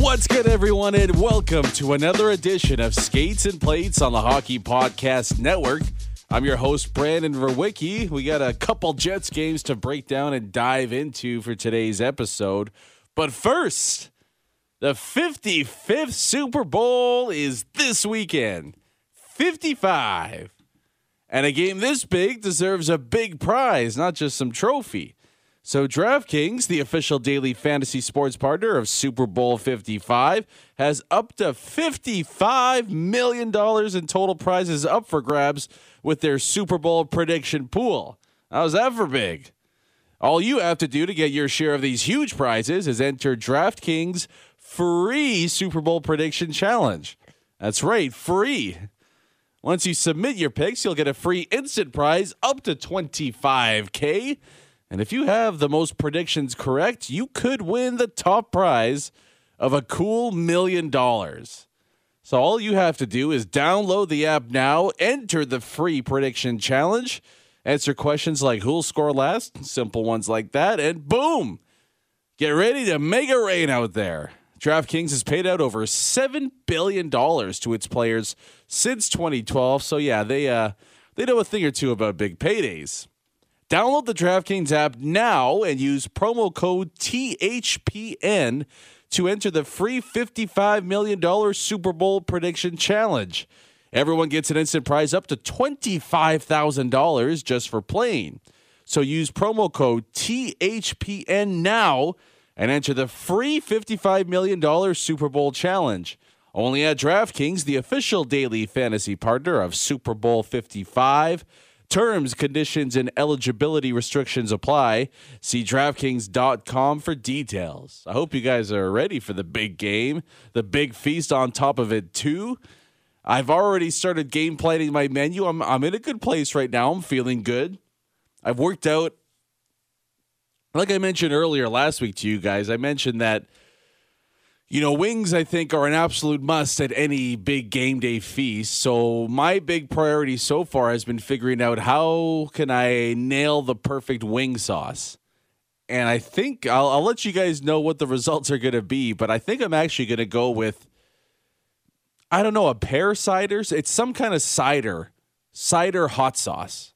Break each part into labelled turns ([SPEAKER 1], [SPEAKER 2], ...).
[SPEAKER 1] What's good, everyone, and welcome to another edition of Skates and Plates on the Hockey Podcast Network. I'm your host, Brandon Verwicki. We got a couple Jets games to break down and dive into for today's episode. But first, the 55th Super Bowl is this weekend. 55. And a game this big deserves a big prize, not just some trophy. So, DraftKings, the official daily fantasy sports partner of Super Bowl 55, has up to $55 million in total prizes up for grabs with their Super Bowl prediction pool. How's that for big? All you have to do to get your share of these huge prizes is enter DraftKings free Super Bowl prediction challenge. That's right, free. Once you submit your picks, you'll get a free instant prize up to 25K. And if you have the most predictions correct, you could win the top prize of a cool million dollars. So all you have to do is download the app now, enter the free prediction challenge, answer questions like who'll score last, simple ones like that, and boom! Get ready to make rain out there. DraftKings has paid out over $7 billion to its players since 2012. So yeah, they uh they know a thing or two about big paydays. Download the DraftKings app now and use promo code THPN to enter the free $55 million Super Bowl prediction challenge. Everyone gets an instant prize up to $25,000 just for playing. So use promo code THPN now and enter the free $55 million Super Bowl challenge. Only at DraftKings, the official daily fantasy partner of Super Bowl 55. Terms, conditions, and eligibility restrictions apply. See DraftKings.com for details. I hope you guys are ready for the big game, the big feast on top of it, too. I've already started game planning my menu. I'm, I'm in a good place right now. I'm feeling good. I've worked out, like I mentioned earlier last week to you guys, I mentioned that you know, wings, I think, are an absolute must at any big game day feast. So my big priority so far has been figuring out how can I nail the perfect wing sauce. And I think I'll, I'll let you guys know what the results are going to be, but I think I'm actually going to go with, I don't know, a pear cider. It's some kind of cider, cider hot sauce.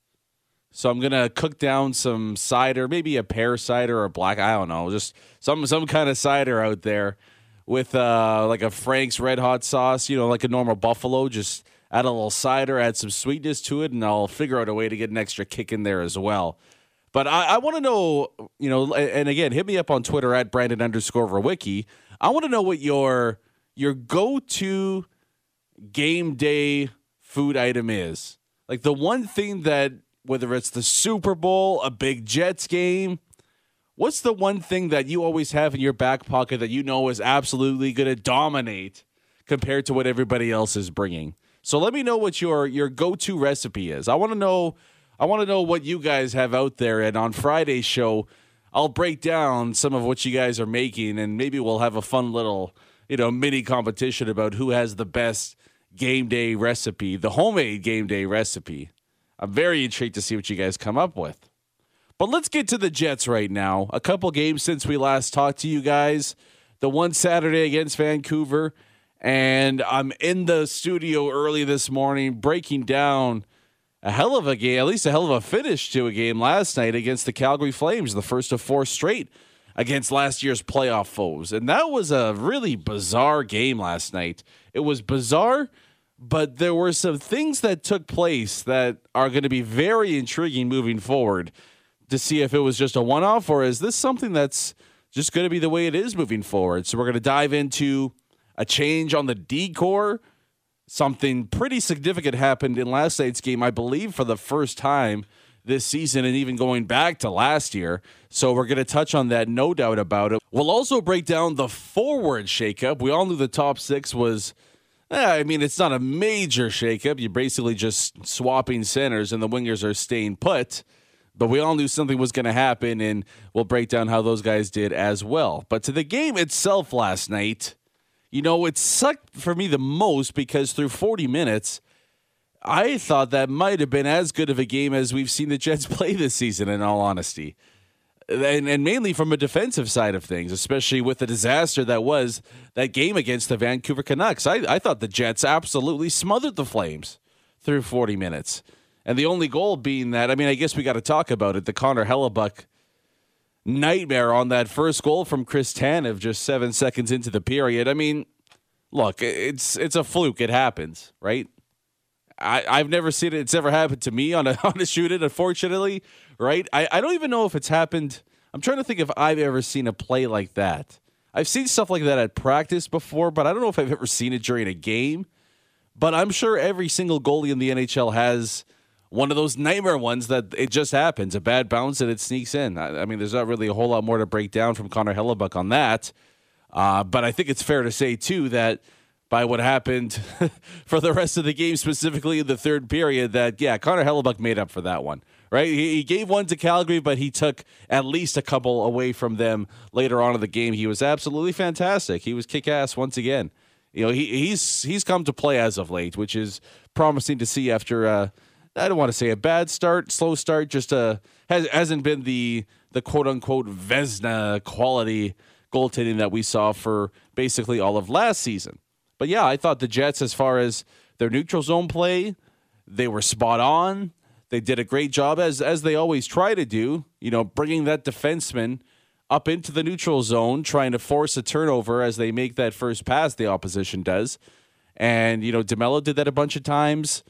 [SPEAKER 1] So I'm gonna cook down some cider, maybe a pear cider or black. I don't know, just some some kind of cider out there with uh, like a Frank's Red Hot sauce, you know, like a normal buffalo. Just add a little cider, add some sweetness to it, and I'll figure out a way to get an extra kick in there as well. But I, I want to know, you know, and again, hit me up on Twitter at Brandon underscore Verwicki. I want to know what your your go to game day food item is. Like the one thing that whether it's the Super Bowl, a big Jets game, What's the one thing that you always have in your back pocket that you know is absolutely going to dominate compared to what everybody else is bringing? So let me know what your your go-to recipe is. I want to know I want to know what you guys have out there and on Friday's show I'll break down some of what you guys are making and maybe we'll have a fun little, you know, mini competition about who has the best game day recipe, the homemade game day recipe. I'm very intrigued to see what you guys come up with. But let's get to the Jets right now. A couple games since we last talked to you guys. The one Saturday against Vancouver And I'm in the studio early this morning breaking down a hell of a game, at least a hell of a finish to a game last night against the Calgary Flames, the first of four straight against last year's playoff foes. And that was a really bizarre game last night. It was bizarre, but there were some things that took place that are going to be very intriguing moving forward to see if it was just a one off or is this something that's just going to be the way it is moving forward. So we're going to dive into a change on the decor something pretty significant happened in last night's game, I believe, for the first time this season and even going back to last year. So we're going to touch on that, no doubt about it. We'll also break down the forward shakeup. We all knew the top six was. eh, I mean, it's not a major shakeup. You're basically just swapping centers, and the wingers are staying put. But we all knew something was going to happen, and we'll break down how those guys did as well. But to the game itself last night, you know, it sucked for me the most because through 40 minutes, I thought that might have been as good of a game as we've seen the Jets play this season, in all honesty. And, and mainly from a defensive side of things, especially with the disaster that was that game against the Vancouver Canucks. I, I thought the Jets absolutely smothered the Flames through 40 minutes. And the only goal being that, I mean, I guess we got to talk about it the Connor Hellebuyck nightmare on that first goal from Chris Tanev just seven seconds into the period. I mean, look, it's it's a fluke. It happens, right? I, I've never seen it. It's never happened to me on a on a shoot it, unfortunately, right? I, I don't even know if it's happened. I'm trying to think if I've ever seen a play like that. I've seen stuff like that at practice before, but I don't know if I've ever seen it during a game. But I'm sure every single goalie in the NHL has one of those nightmare ones that it just happens a bad bounce and it sneaks in. I, I mean, there's not really a whole lot more to break down from Connor Hellebuyck on that. Uh, but I think it's fair to say, too, that by what happened for the rest of the game, specifically in the third period, that, yeah, Connor Hellebuyck made up for that one, right? He, he gave one to Calgary, but he took at least a couple away from them later on in the game. He was absolutely fantastic. He was kick ass once again. You know, he, he's he's come to play as of late, which is promising to see after. Uh, I don't want to say a bad start, slow start, just a has hasn't been the the quote unquote Vezina quality goaltending that we saw for basically all of last season. But yeah, I thought the Jets, as far as their neutral zone play, they were spot on. They did a great job as as they always try to do. You know, bringing that defenseman up into the neutral zone, trying to force a turnover as they make that first pass. The opposition does, and you know, DeMello did that a bunch of times.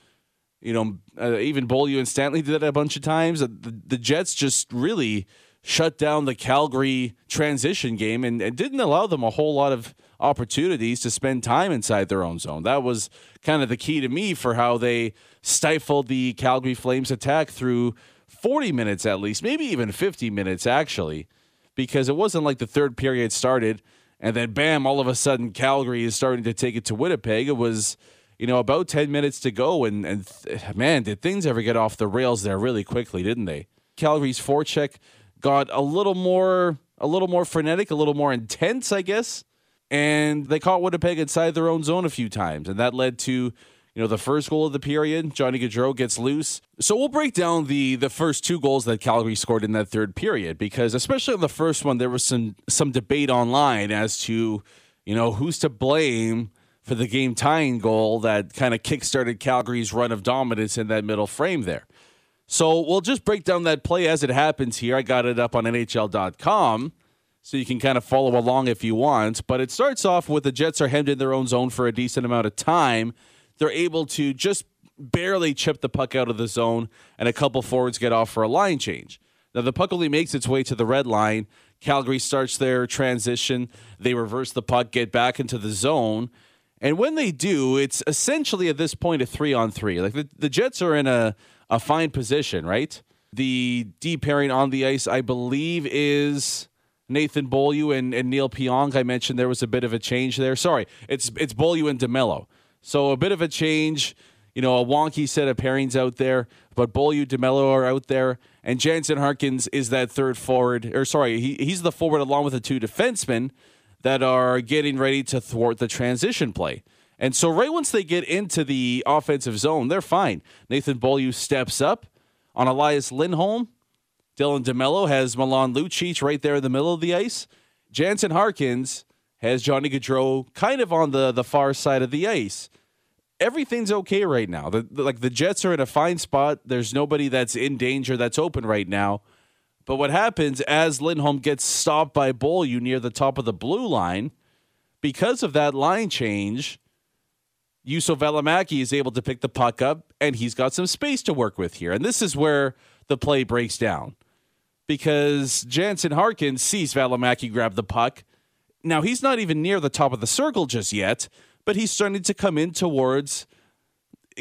[SPEAKER 1] You know, uh, even Beaulieu and Stanley did that a bunch of times. Uh, the, the Jets just really shut down the Calgary transition game and, and, didn't allow them a whole lot of opportunities to spend time inside their own zone. That was kind of the key to me for how they stifled the Calgary Flames attack through 40 minutes at least, maybe even 50 minutes actually, because it wasn't like the third period started and then bam, all of a sudden Calgary is starting to take it to Winnipeg. It was you know, about 10 minutes to go. And, and th- man, did things ever get off the rails there really quickly, didn't they? Calgary's forecheck got a little more, a little more frenetic, a little more intense, I guess. And they caught Winnipeg inside their own zone a few times. And that led to, you know, the first goal of the period. Johnny Gaudreau gets loose. So we'll break down the the first two goals that Calgary scored in that third period because especially on the first one, there was some some debate online as to, you know, who's to blame for the game tying goal that kind of kickstarted Calgary's run of dominance in that middle frame there. So we'll just break down that play as it happens here. I got it up on NHL.com so you can kind of follow along if you want. But it starts off with the Jets are hemmed in their own zone for a decent amount of time. They're able to just barely chip the puck out of the zone, and a couple forwards get off for a line change. Now, the puck only makes its way to the red line. Calgary starts their transition. They reverse the puck, get back into the zone. And when they do, it's essentially at this point a three on three. Like the, the Jets are in a, a fine position, right? The D pairing on the ice, I believe, is Nathan Beaulieu and, and Neil Pionk. I mentioned there was a bit of a change there. Sorry, it's it's Beaulieu and DeMello. So a bit of a change. You know, a wonky set of pairings out there, but Beaulieu, DeMello are out there, and Jansen Harkins is that third forward. Or sorry, he, he's the forward along with the two defensemen that are getting ready to thwart the transition play. And so, right once they get into the offensive zone, they're fine. Nathan Beaulieu steps up on Elias Lindholm. Dylan DeMello has Milan Lucic right there in the middle of the ice. Jansen Harkins has Johnny Gaudreau kind of on the the far side of the ice. Everything's okay right now. The, the- like the Jets are in a fine spot. There's nobody that's in danger that's open right now. But what happens as Lindholm gets stopped by Beaulieu near the top of the blue line, because of that line change, Juuso Valimaki is able to pick the puck up, and he's got some space to work with here. And this is where the play breaks down because Jansen Harkins sees Valimaki grab the puck. Now, he's not even near the top of the circle just yet, but he's starting to come in towards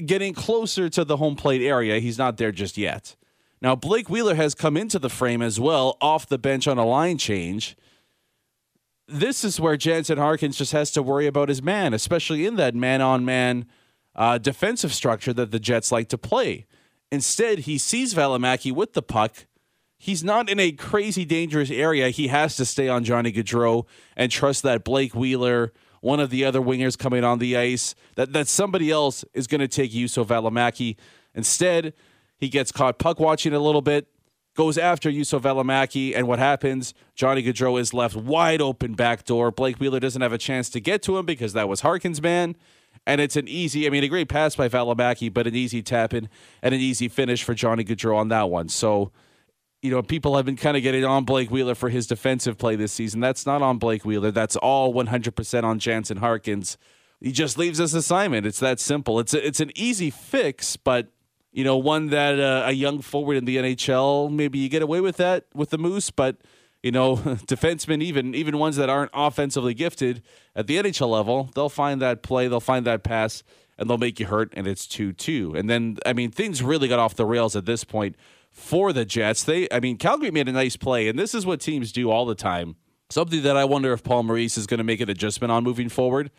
[SPEAKER 1] getting closer to the home plate area. He's not there just yet. Now, Blake Wheeler has come into the frame as well off the bench on a line change. This is where Jansen Harkins just has to worry about his man, especially in that man on man defensive structure that the Jets like to play. Instead, he sees Valimaki with the puck. He's not in a crazy dangerous area. He has to stay on Johnny Gaudreau and trust that Blake Wheeler, one of the other wingers coming on the ice, that, that somebody else is going to take Juuso Valimaki. Instead, he gets caught puck watching a little bit, goes after Juuso Valimaki, and what happens? Johnny Gaudreau is left wide open back door. Blake Wheeler doesn't have a chance to get to him because that was Harkins' man. And it's an easy, I mean, a great pass by Valimaki, but an easy tap in and an easy finish for Johnny Gaudreau on that one. So, you know, people have been kind of getting on Blake Wheeler for his defensive play this season. That's not on Blake Wheeler. That's all 100% on Jansen Harkins. He just leaves this assignment. It's that simple. It's a, it's an easy fix, but you know, one that uh, a young forward in the NHL maybe you get away with that with the Moose, but you know, defensemen even even ones that aren't offensively gifted at the NHL level, they'll find that play, they'll find that pass, and they'll make you hurt, and it's two two. And then I mean, things really got off the rails at this point for the Jets. They, I mean, Calgary made a nice play, and this is what teams do all the time. Something that I wonder if Paul Maurice is going to make an adjustment on moving forward.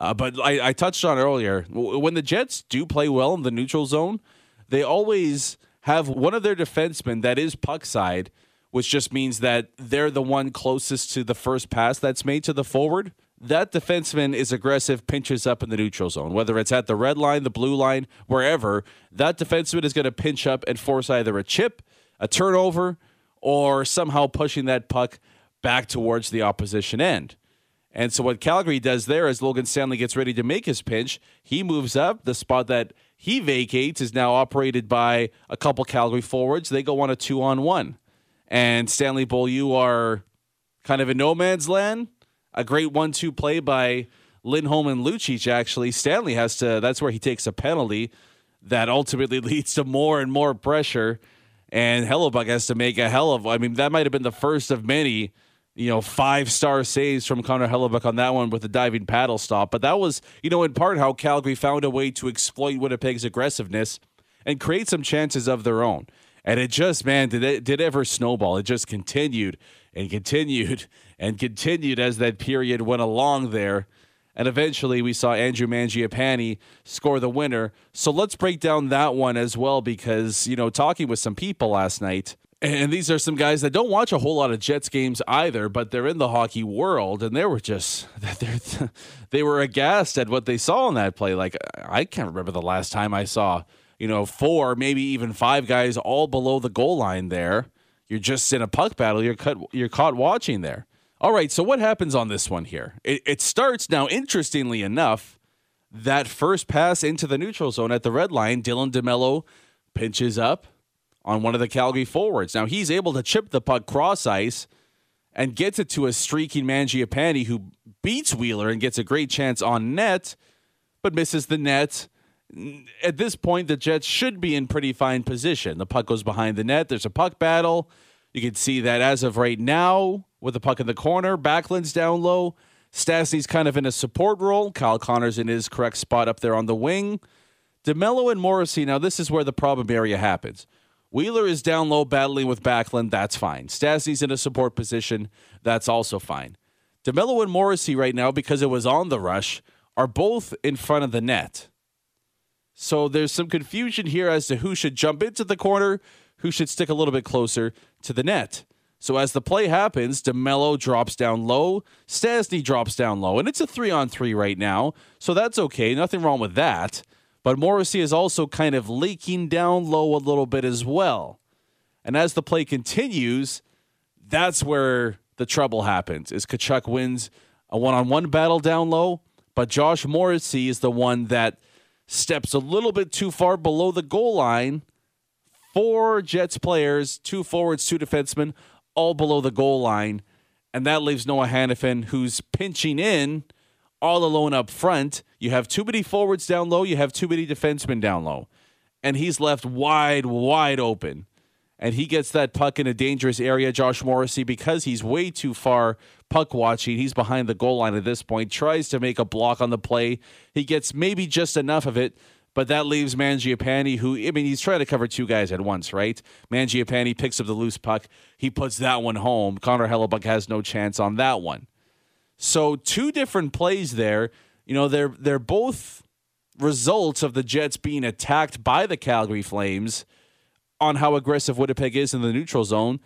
[SPEAKER 1] Uh, but I, I touched on earlier when the Jets do play well in the neutral zone, they always have one of their defensemen that is puck side, which just means that they're the one closest to the first pass that's made to the forward. That defenseman is aggressive, pinches up in the neutral zone, whether it's at the red line, the blue line, wherever. That defenseman is going to pinch up and force either a chip, a turnover, or somehow pushing that puck back towards the opposition end. And so what Calgary does there as Logan Stanley gets ready to make his pinch, he moves up. The spot that he vacates is now operated by a couple Calgary forwards. They go on a two on one. And Stanley Beaulieu are kind of in no man's land. A great one two play by Lindholm and Lucic, actually. Stanley has to, that's where he takes a penalty that ultimately leads to more and more pressure. And Hellebuyck has to make a hell of, I mean, that might have been the first of many you know, five star saves from Connor Hellebuyck on that one with the diving paddle stop. But that was, you know, in part how Calgary found a way to exploit Winnipeg's aggressiveness and create some chances of their own. And it just, man, did it did ever snowball. It just continued and continued and continued as that period went along there. And eventually we saw Andrew Mangiapane score the winner. So let's break down that one as well because, you know, talking with some people last night, and these are some guys that don't watch a whole lot of Jets games either, but they're in the hockey world, and they were just they were aghast at what they saw in that play. Like I can't remember the last time I saw you know four, maybe even five guys all below the goal line. There, you're just in a puck battle. You're cut. You're caught watching there. All right, so what happens on this one here? It, it starts now. Interestingly enough, that first pass into the neutral zone at the red line, Dylan DeMello pinches up on one of the Calgary forwards. Now he's able to chip the puck cross ice and gets it to a streaking Mangiapane who beats Wheeler and gets a great chance on net, but misses the net. At this point, the Jets should be in pretty fine position. The puck goes behind the net. There's a puck battle. You can see that as of right now, with the puck in the corner, Backlund's down low. Stastny's kind of in a support role. Kyle Connor's in his correct spot up there on the wing. DeMello and Morrissey, now this is where the problem area happens. Wheeler is down low battling with Backlund. That's fine. Stastny's in a support position. That's also fine. DeMello and Morrissey right now, because it was on the rush, are both in front of the net. So there's some confusion here as to who should jump into the corner, who should stick a little bit closer to the net. So as the play happens, DeMello drops down low, Stastny drops down low, and it's a three on three right now. So that's okay. Nothing wrong with that. But Morrissey is also kind of leaking down low a little bit as well. And as the play continues, that's where the trouble happens. Is Tkachuk wins a one on one battle down low, but Josh Morrissey is the one that steps a little bit too far below the goal line. Four Jets players, two forwards, two defensemen, all below the goal line. And that leaves Noah Hanifin, who's pinching in all alone up front. You have too many forwards down low, you have too many defensemen down low. And he's left wide, wide open and he gets that puck in a dangerous area, Josh Morrissey, because he's way too far puck watching. He's behind the goal line at this point, tries to make a block on the play. He gets maybe just enough of it, but that leaves Mangiapane, who, I mean, he's trying to cover two guys at once, right? Mangiapane picks up the loose puck. He puts that one home. Connor Hellebuyck has no chance on that one. So, two different plays there. You know, they're they're both results of the Jets being attacked by the Calgary Flames on how aggressive Winnipeg is in the neutral zone.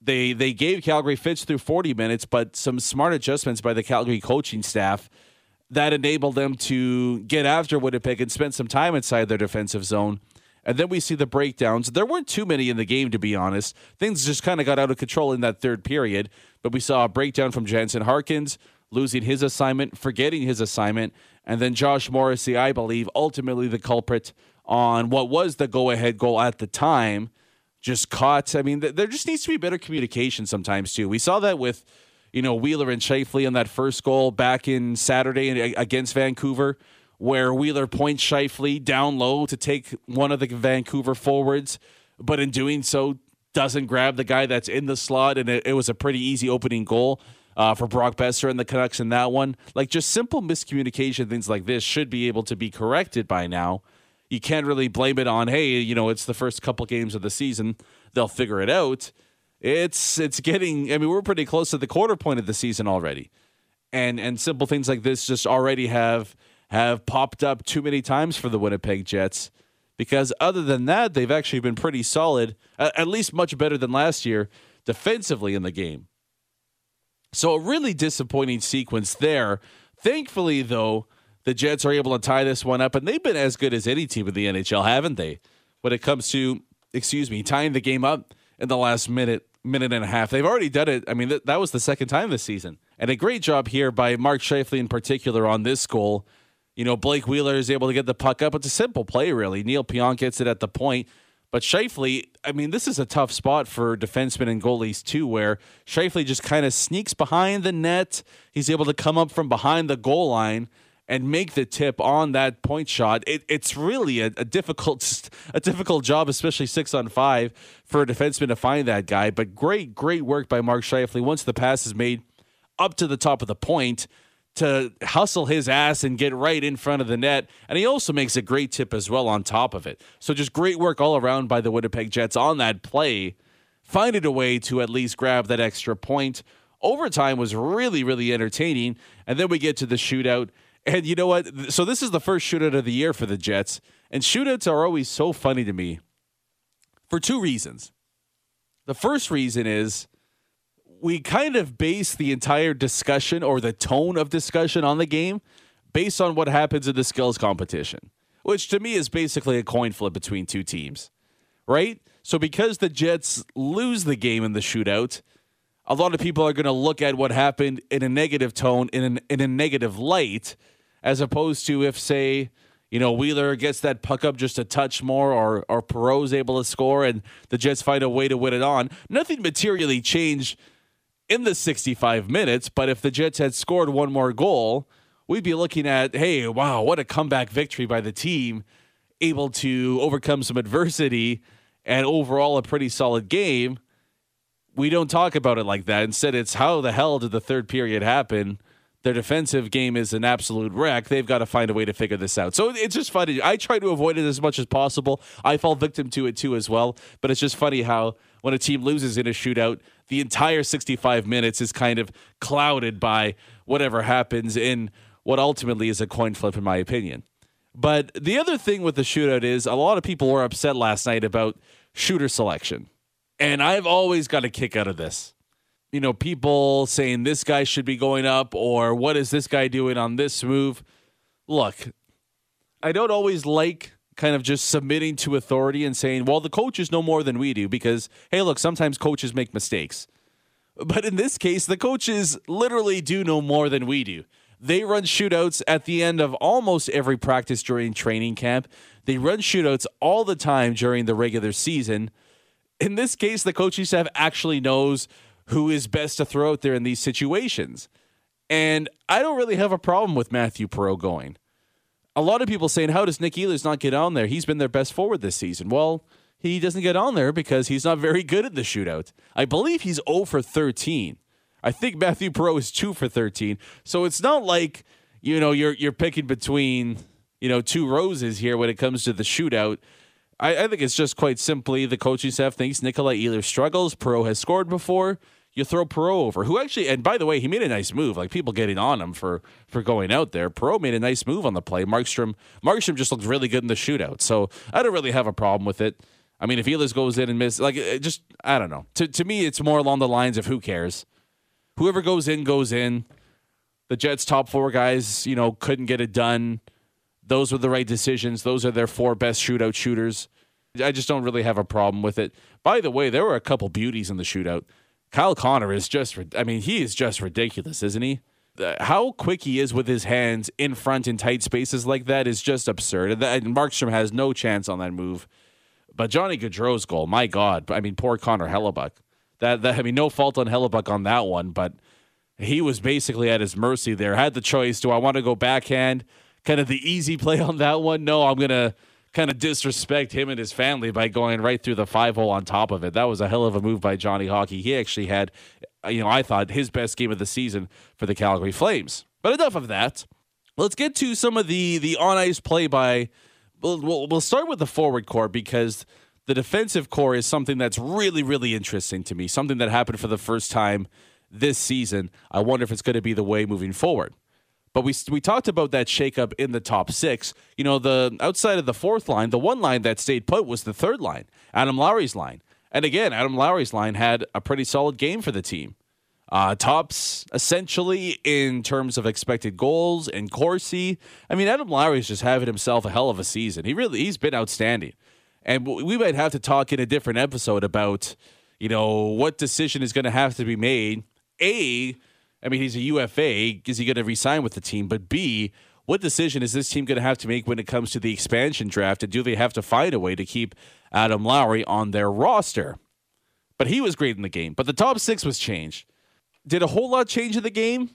[SPEAKER 1] They they gave Calgary fits through 40 minutes, but some smart adjustments by the Calgary coaching staff that enabled them to get after Winnipeg and spend some time inside their defensive zone. And then we see the breakdowns. There weren't too many in the game, to be honest. Things just kind of got out of control in that third period. But we saw a breakdown from Jansen Harkins losing his assignment, forgetting his assignment, and then Josh Morrissey, I believe, ultimately the culprit on what was the go ahead goal at the time just caught. I mean, th- there just needs to be better communication sometimes, too. We saw that with, you know, Wheeler and Scheifele on that first goal back in Saturday against Vancouver, where Wheeler points Scheifele down low to take one of the Vancouver forwards, but in doing so, doesn't grab the guy that's in the slot, and it, it was a pretty easy opening goal. Uh, for Brock Boeser and the Canucks in that one. Like just simple miscommunication, things like this should be able to be corrected by now you can't really blame it on hey you know it's the first couple games of the season they'll figure it out it's it's getting i mean we're pretty close to the quarter point of the season already and and simple things like this just already have have popped up too many times for the winnipeg jets because other than that they've actually been pretty solid at least much better than last year defensively in the game so a really disappointing sequence there thankfully though the Jets are able to tie this one up, and they've been as good as any team in the NHL, haven't they? When it comes to, excuse me, tying the game up in the last minute, minute and a half. They've already done it. I mean, th- that was the second time this season. And a great job here by Mark Scheifele in particular on this goal. You know, Blake Wheeler is able to get the puck up. It's a simple play, really. Neil Pionk gets it at the point. But Scheifele, I mean, this is a tough spot for defensemen and goalies too, where Scheifele just kind of sneaks behind the net. He's able to come up from behind the goal line and make the tip on that point shot. It, it's really a, a, difficult a difficult job, especially six on five for a defenseman to find that guy. But great, great work by Mark Scheifele once the pass is made up to the top of the point to hustle his ass and get right in front of the net. And he also makes a great tip as well on top of it. So just great work all around by the Winnipeg Jets on that play. Finding a way to at least grab that extra point. Overtime was really, really entertaining. And then we get to the shootout. And you know what? So this is the first shootout of the year for the Jets. And shootouts are always so funny to me for two reasons. The first reason is we kind of base the entire discussion or the tone of discussion on the game based on what happens in the skills competition, which to me is basically a coin flip between two teams, right? So because the Jets lose the game in the shootout, a lot of people are going to look at what happened in a negative tone, in, an, in a negative light, as opposed to if, say, you know, Wheeler gets that puck up just a touch more, or or Perreault's able to score, and the Jets find a way to win it on. Nothing materially changed in the 65 minutes, but if the Jets had scored one more goal, we'd be looking at, hey, wow, what a comeback victory by the team, able to overcome some adversity, and overall a pretty solid game we don't talk about it like that. Instead, it's how the hell did the third period happen? Their defensive game is an absolute wreck. They've got to find a way to figure this out. So it's just funny. I try to avoid it as much as possible. I fall victim to it too as well. But it's just funny how when a team loses in a shootout, the entire 65 minutes is kind of clouded by whatever happens in what ultimately is a coin flip, in my opinion. But the other thing with the shootout is a lot of people were upset last night about shooter selection. And I've always got a kick out of this. You know, people saying this guy should be going up or what is this guy doing on this move? Look, I don't always like kind of just submitting to authority and saying, well, the coaches know more than we do because, hey, look, sometimes coaches make mistakes. But in this case, the coaches literally do know more than we do. They run shootouts at the end of almost every practice during training camp. They run shootouts all the time during the regular season. In this case, the coaching staff actually knows who is best to throw out there in these situations. And I don't really have a problem with Matthew Perreault going. A lot of people saying, how does Nick Ehlers not get on there? He's been their best forward this season. Well, he doesn't get on there because he's not very good at the shootout. I believe he's 0 for 13. I think Matthew Perreault is 2 for 13. So it's not like, you know, you're you're picking between, you know, two roses here when it comes to the shootout. I, I think it's just quite simply the coaching staff thinks Nikolai Ehlers struggles. Perreault has scored before. You throw Perreault over, who actually, and by the way, he made a nice move. Like people getting on him for for going out there. Perreault made a nice move on the play. Markstrom, Markstrom just looked really good in the shootout. So I don't really have a problem with it. I mean, if Ehlers goes in and misses, like just I don't know. To to me, it's more along the lines of who cares. Whoever goes in goes in. The Jets' top four guys, you know, couldn't get it done. Those were the right decisions. Those are their four best shootout shooters. I just don't really have a problem with it. By the way, there were a couple beauties in the shootout. Kyle Connor is just, I mean, he is just ridiculous, isn't he? How quick he is with his hands in front in tight spaces like that is just absurd. And Markstrom has no chance on that move. But Johnny Gaudreau's goal, my God. I mean, poor Connor Hellebuyck. That, that I mean, no fault on Hellebuyck on that one, but he was basically at his mercy there. Had the choice: do I want to go backhand, kind of the easy play on that one? No, I'm gonna kind of disrespect him and his family by going right through the five hole on top of it. That was a hell of a move by Johnny Hockey. He actually had, you know, I thought his best game of the season for the Calgary Flames. But enough of that. Let's get to some of the the on ice play by. We'll, we'll start with the forward core because the defensive core is something that's really, really interesting to me. Something that happened for the first time this season. I wonder if it's going to be the way moving forward. But we we talked about that shakeup in the top six. You know, the outside of the fourth line, the one line that stayed put was the third line, Adam Lowry's line. And again, Adam Lowry's line had a pretty solid game for the team. Uh, tops essentially in terms of expected goals and Corsi. I mean, Adam Lowry's just having himself a hell of a season. He really he's been outstanding. And we might have to talk in a different episode about, you know, what decision is going to have to be made. A, I mean, he's a UFA. Is he going to resign with the team? But B, what decision is this team going to have to make when it comes to the expansion draft? And do they have to find a way to keep Adam Lowry on their roster? But he was great in the game. But the top six was changed. Did a whole lot change in the game?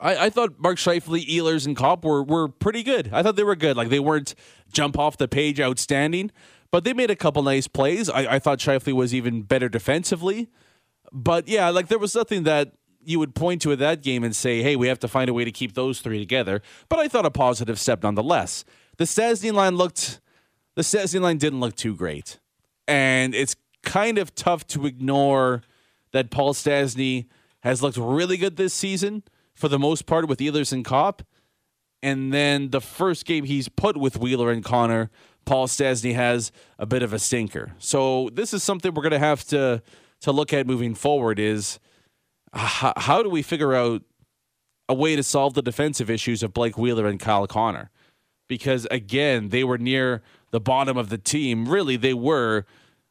[SPEAKER 1] I, I thought Mark Scheifele, Ehlers, and Copp were were pretty good. I thought they were good. Like they weren't jump off the page outstanding, but they made a couple nice plays. I, I thought Scheifele was even better defensively. But yeah, like there was nothing that you would point to at that game and say, hey, we have to find a way to keep those three together. But I thought a positive step nonetheless. The Stastny line looked, the Stastny line didn't look too great. And it's kind of tough to ignore that Paul Stastny has looked really good this season for the most part with Ehlers and Copp. And then the first game he's put with Wheeler and Connor, Paul Stastny has a bit of a stinker. So this is something we're going to have to to look at moving forward is – how, how do we figure out a way to solve the defensive issues of Blake Wheeler and Kyle Connor? Because again, they were near the bottom of the team. Really, they were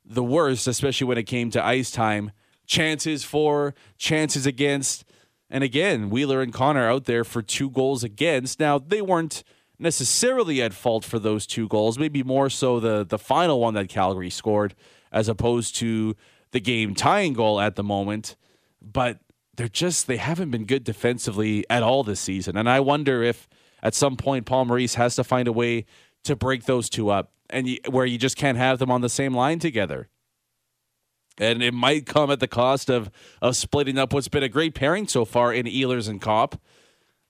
[SPEAKER 1] the worst, especially when it came to ice time. Chances for, chances against. And again, Wheeler and Connor out there for two goals against. Now, they weren't necessarily at fault for those two goals, maybe more so the, the final one that Calgary scored as opposed to the game tying goal at the moment. But they're just they haven't been good defensively at all this season. And I wonder if at some point Paul Maurice has to find a way to break those two up and you, where you just can't have them on the same line together. And it might come at the cost of of splitting up what's been a great pairing so far in Ehlers and Copp.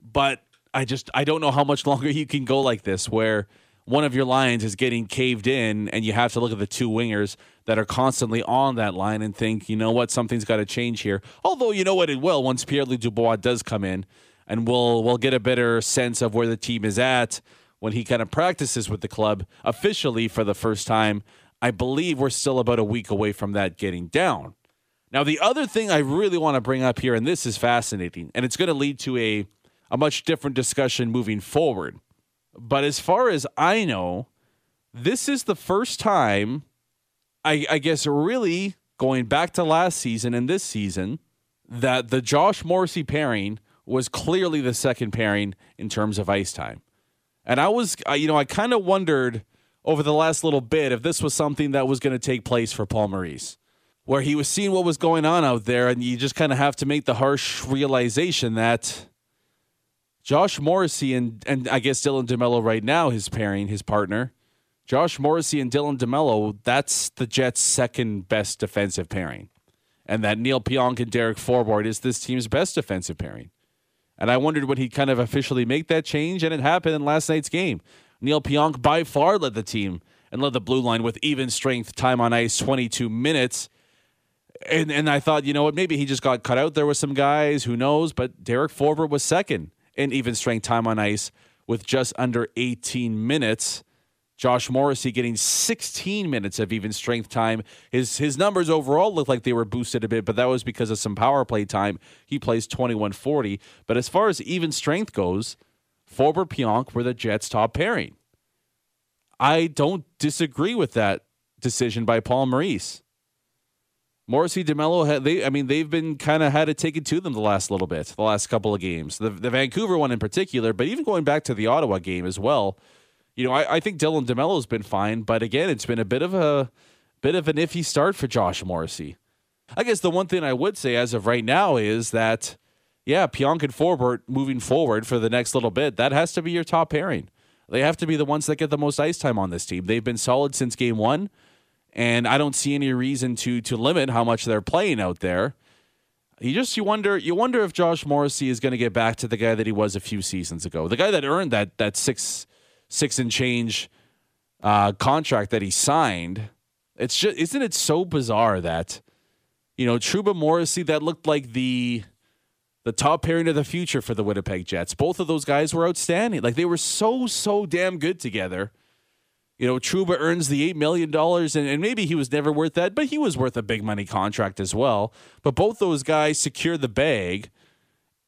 [SPEAKER 1] But I just I don't know how much longer you can go like this where one of your lines is getting caved in and you have to look at the two wingers that are constantly on that line and think, you know what, something's got to change here. Although you know what it will once Pierre Luc Dubois does come in and we'll we'll get a better sense of where the team is at when he kind of practices with the club officially for the first time. I believe we're still about a week away from that getting down. Now, the other thing I really want to bring up here, and this is fascinating, and it's going to lead to a, a much different discussion moving forward but as far as I know, this is the first time, I, I guess, really going back to last season and this season, that the Josh Morrissey pairing was clearly the second pairing in terms of ice time. And I was, you know, I kind of wondered over the last little bit if this was something that was going to take place for Paul Maurice, where he was seeing what was going on out there, and you just kind of have to make the harsh realization that Josh Morrissey and and I guess Dylan DeMello right now, his pairing, his partner, Josh Morrissey and Dylan DeMello, that's the Jets' second best defensive pairing. And that Neil Pionk and Derek Forbort is this team's best defensive pairing. And I wondered when he'd kind of officially make that change, and it happened in last night's game. Neil Pionk by far led the team and led the blue line with even strength time on ice, 22 minutes. And and I thought, you know what, maybe he just got cut out there with some guys, who knows? But Derek Forbort was second in even strength time on ice with just under 18 minutes. Josh Morrissey getting 16 minutes of even strength time. His his numbers overall looked like they were boosted a bit, but that was because of some power play time. He plays 21-40. But as far as even strength goes, Forbort Pionk were the Jets' top pairing. I don't disagree with that decision by Paul Maurice. Morrissey DeMello, they, I mean, they've been kind of had it taken to them the last little bit, the last couple of games. The, the Vancouver one in particular, but even going back to the Ottawa game as well. You know, I, I think Dylan DeMello's been fine, but again, it's been a bit of a bit of an iffy start for Josh Morrissey. I guess the one thing I would say as of right now is that, yeah, Pionk and Forbort moving forward for the next little bit, that has to be your top pairing. They have to be the ones that get the most ice time on this team. They've been solid since game one, and I don't see any reason to to limit how much they're playing out there. You just you wonder you wonder if Josh Morrissey is going to get back to the guy that he was a few seasons ago, the guy that earned that that six six and change uh, contract that he signed. It's just isn't it so bizarre that you know Trouba Morrissey that looked like the the top pairing of the future for the Winnipeg Jets. Both of those guys were outstanding. Like they were so so damn good together. You know, Trouba earns the eight million dollars, and, and maybe he was never worth that, but he was worth a big money contract as well. But both those guys secure the bag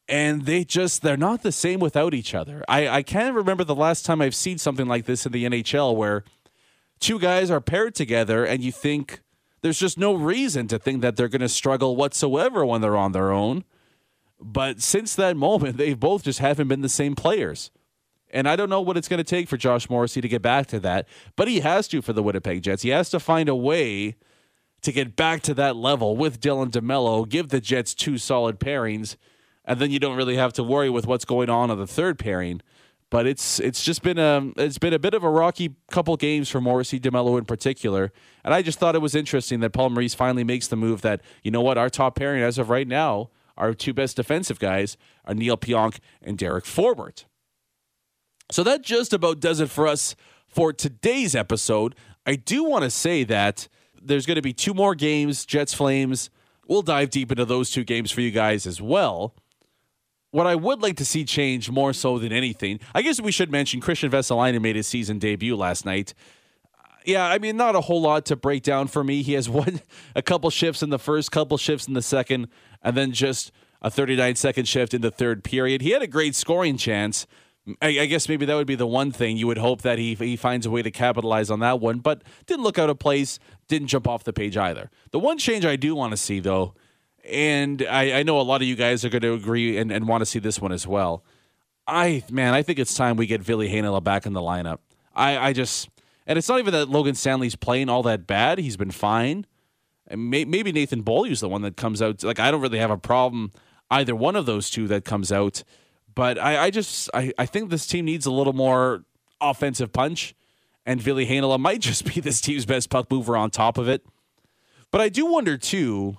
[SPEAKER 1] and they just they're not the same without each other. I, I can't remember the last time I've seen something like this in the NHL where two guys are paired together and you think there's just no reason to think that they're going to struggle whatsoever when they're on their own. But since that moment, they both just haven't been the same players. And I don't know what it's going to take for Josh Morrissey to get back to that, but he has to for the Winnipeg Jets. He has to find a way to get back to that level with Dylan DeMello, give the Jets two solid pairings, and then you don't really have to worry with what's going on on the third pairing. But it's it's just been a it's been a bit of a rocky couple games for Morrissey DeMello in particular, and I just thought it was interesting that Paul Maurice finally makes the move that you know what our top pairing as of right now, our two best defensive guys are Neil Pionk and Derek Forbort. So that just about does it for us for today's episode. I do want to say that there's going to be two more games, Jets Flames. We'll dive deep into those two games for you guys as well. What I would like to see change more so than anything, I guess we should mention Kristian Vesalainen made his season debut last night. Uh, yeah, I mean, not a whole lot to break down for me. He has one, a couple shifts in the first, couple shifts in the second, and then just a 39 second shift in the third period. He had a great scoring chance. I, I guess maybe that would be the one thing you would hope that he he finds a way to capitalize on that one, but didn't look out of place, didn't jump off the page either. The one change I do want to see though, and I, I know a lot of you guys are going to agree and, and want to see this one as well. I man, I think it's time we get Ville Heinola back in the lineup. I, I just and it's not even that Logan Stanley's playing all that bad. He's been fine. And may, maybe Nathan Beaulieu's the one that comes out. Like I don't really have a problem either one of those two that comes out. But I, I just I, I think this team needs a little more offensive punch, and Ville Heinola might just be this team's best puck mover on top of it. But I do wonder too,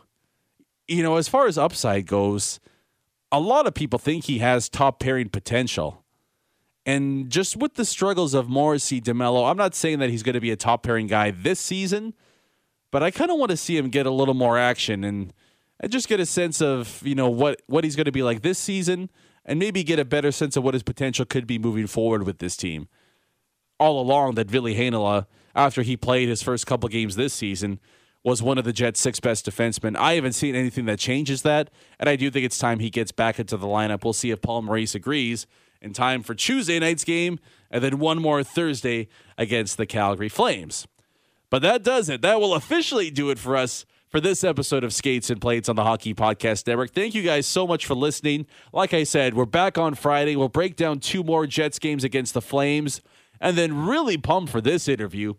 [SPEAKER 1] you know, as far as upside goes, a lot of people think he has top pairing potential. And just with the struggles of Morrissey DeMello, I'm not saying that he's going to be a top pairing guy this season, but I kind of want to see him get a little more action and, and just get a sense of, you know, what, what he's going to be like this season and maybe get a better sense of what his potential could be moving forward with this team. All along that Ville Heinola, after he played his first couple games this season, was one of the Jets' six best defensemen. I haven't seen anything that changes that, and I do think it's time he gets back into the lineup. We'll see if Paul Maurice agrees in time for Tuesday night's game, and then one more Thursday against the Calgary Flames. But that does it. That will officially do it for us for this episode of Skates and Plates on the Hockey Podcast Network. Thank you guys so much for listening. Like I said, we're back on Friday. We'll break down two more Jets games against the Flames, and then really pumped for this interview.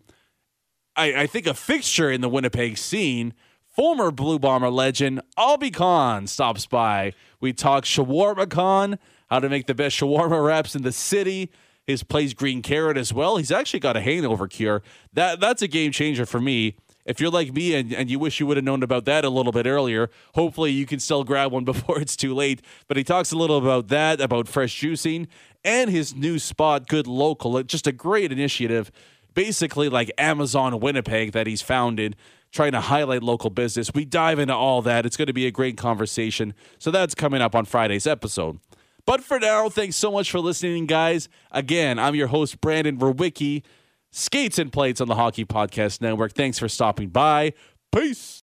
[SPEAKER 1] I, I think a fixture in the Winnipeg scene. Former Blue Bomber legend Obby Khan stops by. We talk shawarma Khan, how to make the best shawarma wraps in the city. His plays green carrot as well. He's actually got a hangover cure. That that's a game changer for me. If you're like me and, and you wish you would have known about that a little bit earlier, hopefully you can still grab one before it's too late. But he talks a little about that, about fresh juicing, and his new spot, Good Local. Just a great initiative, basically like Amazon Winnipeg that he's founded, trying to highlight local business. We dive into all that. It's going to be a great conversation. So that's coming up on Friday's episode. But for now, thanks so much for listening, guys. Again, I'm your host, Brandon Verwicki. Skates and Plates on the Hockey Podcast Network. Thanks for stopping by. Peace.